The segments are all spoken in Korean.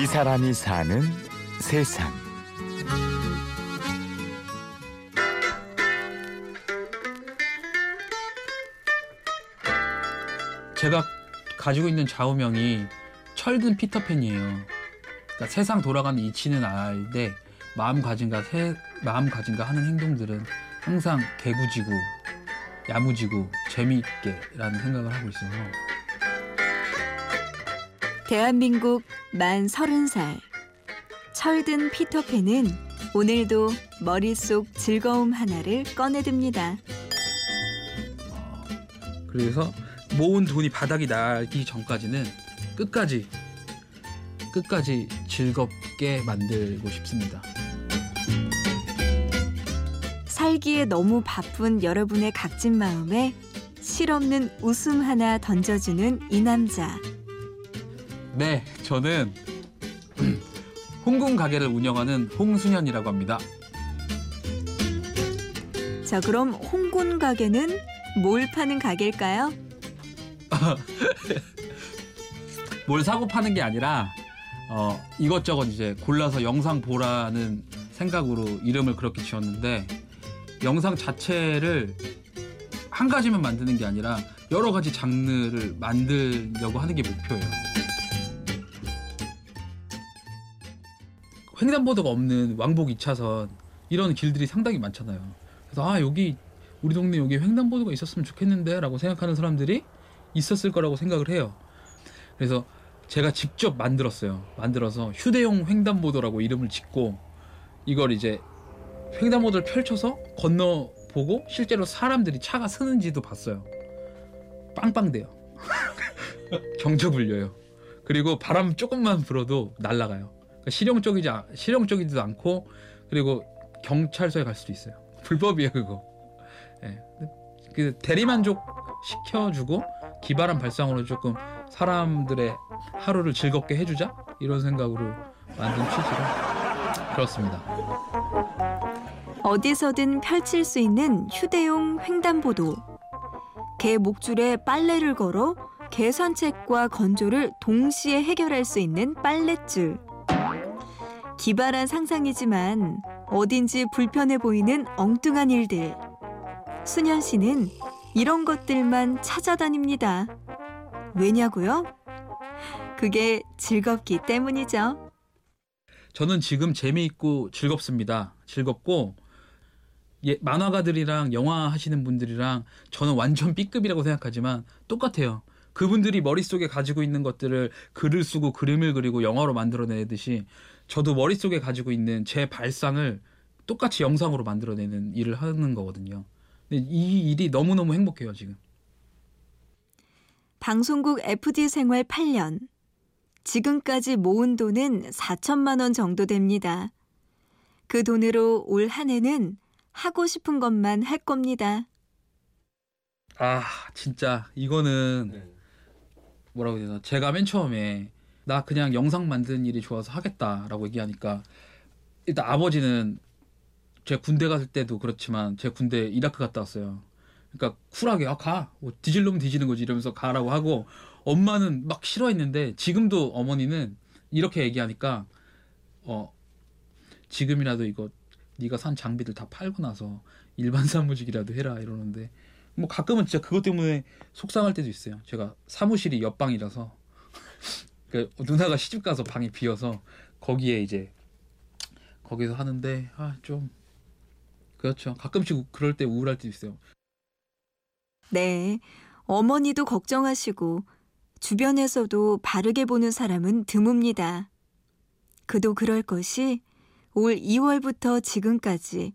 이 사람이 사는 세상. 제가 가지고 있는 좌우명이 철든 피터팬이에요. 그러니까 세상 돌아가는 이치는 알되 마음가짐과 세, 마음가짐과 하는 행동들은 항상 개구지고 야무지고 재미있게라는 생각을 하고 있어서 대한민국 만 서른 살 철든 피터팬은 오늘도 머릿속 즐거움 하나를 꺼내듭니다. 그래서 모은 돈이 바닥이 나기 전까지는 끝까지 끝까지 즐겁게 만들고 싶습니다. 살기에 너무 바쁜 여러분의 각진 마음에 실없는 웃음 하나 던져주는 이 남자. 네, 저는 홍군 가게를 운영하는 홍순현이라고 합니다. 자, 그럼 홍군 가게는 뭘 파는 가게일까요? 뭘 사고 파는 게 아니라 어, 이것저것 이제 골라서 영상 보라는 생각으로 이름을 그렇게 지었는데 영상 자체를 한 가지만 만드는 게 아니라 여러 가지 장르를 만들려고 하는 게 목표예요. 횡단보도가 없는 왕복 2차선 이런 길들이 상당히 많잖아요. 그래서 아 여기 우리 동네 여기 횡단보도가 있었으면 좋겠는데라고 생각하는 사람들이 있었을 거라고 생각을 해요. 그래서 제가 직접 만들었어요. 만들어서 휴대용 횡단보도라고 이름을 짓고 이걸 이제 횡단보도를 펼쳐서 건너 보고 실제로 사람들이 차가 서는지도 봤어요. 빵빵대요. 경적 울려요. 그리고 바람 조금만 불어도 날아가요. 그러니까 실용적이지 않- 실용적이지도 않고 그리고 경찰서에 갈 수도 있어요. 불법이에요 그거. 예. 그 대리만족 시켜주고 기발한 발상으로 조금 사람들의 하루를 즐겁게 해주자 이런 생각으로 만든 취지로 그렇습니다. 어디서든 펼칠 수 있는 휴대용 횡단보도. 개 목줄에 빨래를 걸어 개 산책과 건조를 동시에 해결할 수 있는 빨랫줄. 기발한 상상이지만 어딘지 불편해 보이는 엉뚱한 일들. 수년 씨는 이런 것들만 찾아다닙니다. 왜냐고요? 그게 즐겁기 때문이죠. 저는 지금 재미있고 즐겁습니다. 즐겁고 예, 만화가들이랑 영화 하시는 분들이랑 저는 완전 B급이라고 생각하지만 똑같아요. 그분들이 머릿속에 가지고 있는 것들을 글을 쓰고 그림을 그리고 영화로 만들어내듯이 저도 머릿속에 가지고 있는 제 발상을 똑같이 영상으로 만들어내는 일을 하는 거거든요. 근데 이 일이 너무너무 행복해요, 지금. 방송국 FD 생활 8년. 지금까지 모은 돈은 4천만 원 정도 됩니다. 그 돈으로 올 한 해는 하고 싶은 것만 할 겁니다. 아, 진짜 이거는 뭐라고 해야 되나? 제가 맨 처음에 나 그냥 영상 만드는 일이 좋아서 하겠다라고 얘기하니까 일단 아버지는 제 군대 갔을 때도 그렇지만 제 군대 이라크 갔다 왔어요. 그러니까 쿨하게 아 가. 뭐 뒤질 놈 뒤지는 거지 이러면서 가라고 하고 엄마는 막 싫어했는데 지금도 어머니는 이렇게 얘기하니까 어 지금이라도 이거 네가 산 장비들 다 팔고 나서 일반 사무직이라도 해라 이러는데 뭐 가끔은 진짜 그것 때문에 속상할 때도 있어요. 제가 사무실이 옆방이라서 그 누나가 시집 가서 방이 비어서 거기에 이제 거기서 하는데 아 좀 그렇죠. 가끔씩 그럴 때 우울할 때도 있어요. 네. 어머니도 걱정하시고 주변에서도 바르게 보는 사람은 드뭅니다. 그도 그럴 것이 올 2월부터 지금까지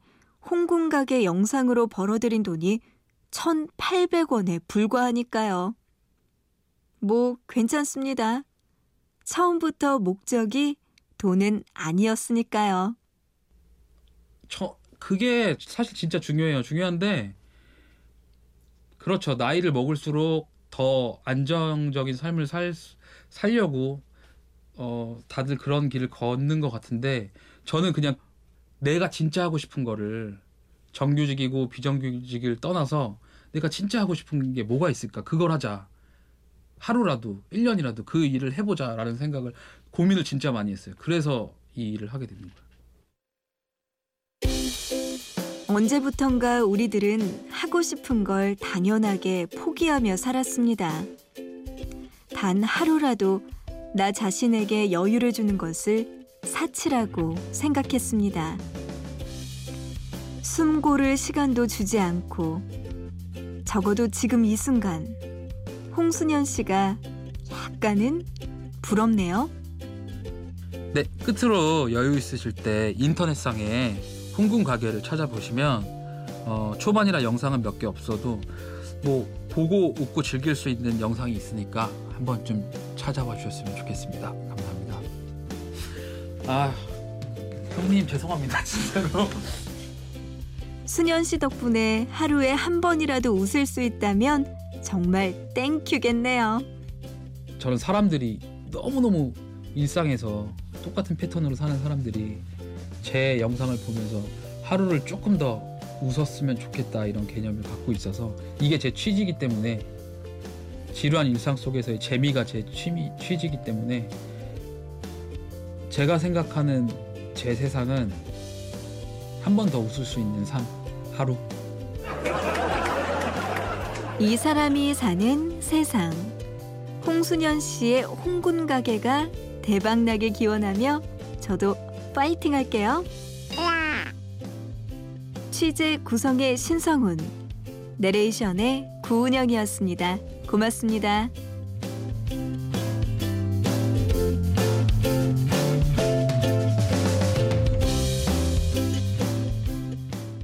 홍군 가게 영상으로 벌어들인 돈이 1,800원에 불과하니까요. 뭐 괜찮습니다. 처음부터 목적이 돈은 아니었으니까요. 저 그게 사실 진짜 중요해요. 중요한데 그렇죠. 나이를 먹을수록 더 안정적인 삶을 살 살려고 어 다들 그런 길을 걷는 것 같은데 저는 그냥 내가 진짜 하고 싶은 거를 정규직이고 비정규직을 떠나서 내가 진짜 하고 싶은 게 뭐가 있을까? 그걸 하자. 하루라도 1년이라도 그 일을 해보자 라는 생각을 고민을 진짜 많이 했어요. 그래서 이 일을 하게 됩니다. 언제부턴가 우리들은 하고 싶은 걸 당연하게 포기하며 살았습니다. 단 하루라도 나 자신에게 여유를 주는 것을 사치라고 생각했습니다. 숨 고를 시간도 주지 않고 적어도 지금 이 순간 홍순현 씨가 약간은 부럽네요. 네, 끝으로 여유 있으실 때 인터넷상에 홍군 가게를 찾아보시면 어, 초반이라 영상은 몇 개 없어도 뭐 보고 웃고 즐길 수 있는 영상이 있으니까 한번 좀 찾아봐 주셨으면 좋겠습니다. 감사합니다. 아, 형님 죄송합니다, 진짜로. 순현 씨 덕분에 하루에 한 번이라도 웃을 수 있다면 정말 땡큐겠네요. 저는 사람들이 너무너무 일상에서 똑같은 패턴으로 사는 사람들이 제 영상을 보면서 하루를 조금 더 웃었으면 좋겠다 이런 개념을 갖고 있어서 이게 제 취지이기 때문에 지루한 일상 속에서의 재미가 제 취미, 취지이기 때문에 제가 생각하는 제 세상은 한 번 더 웃을 수 있는 삶 하루 이 사람이 사는 세상. 홍순현 씨의 홍군 가게가 대박나게 기원하며 저도 파이팅 할게요. 취재 구성의 신성훈, 내레이션의 구은영이었습니다. 고맙습니다.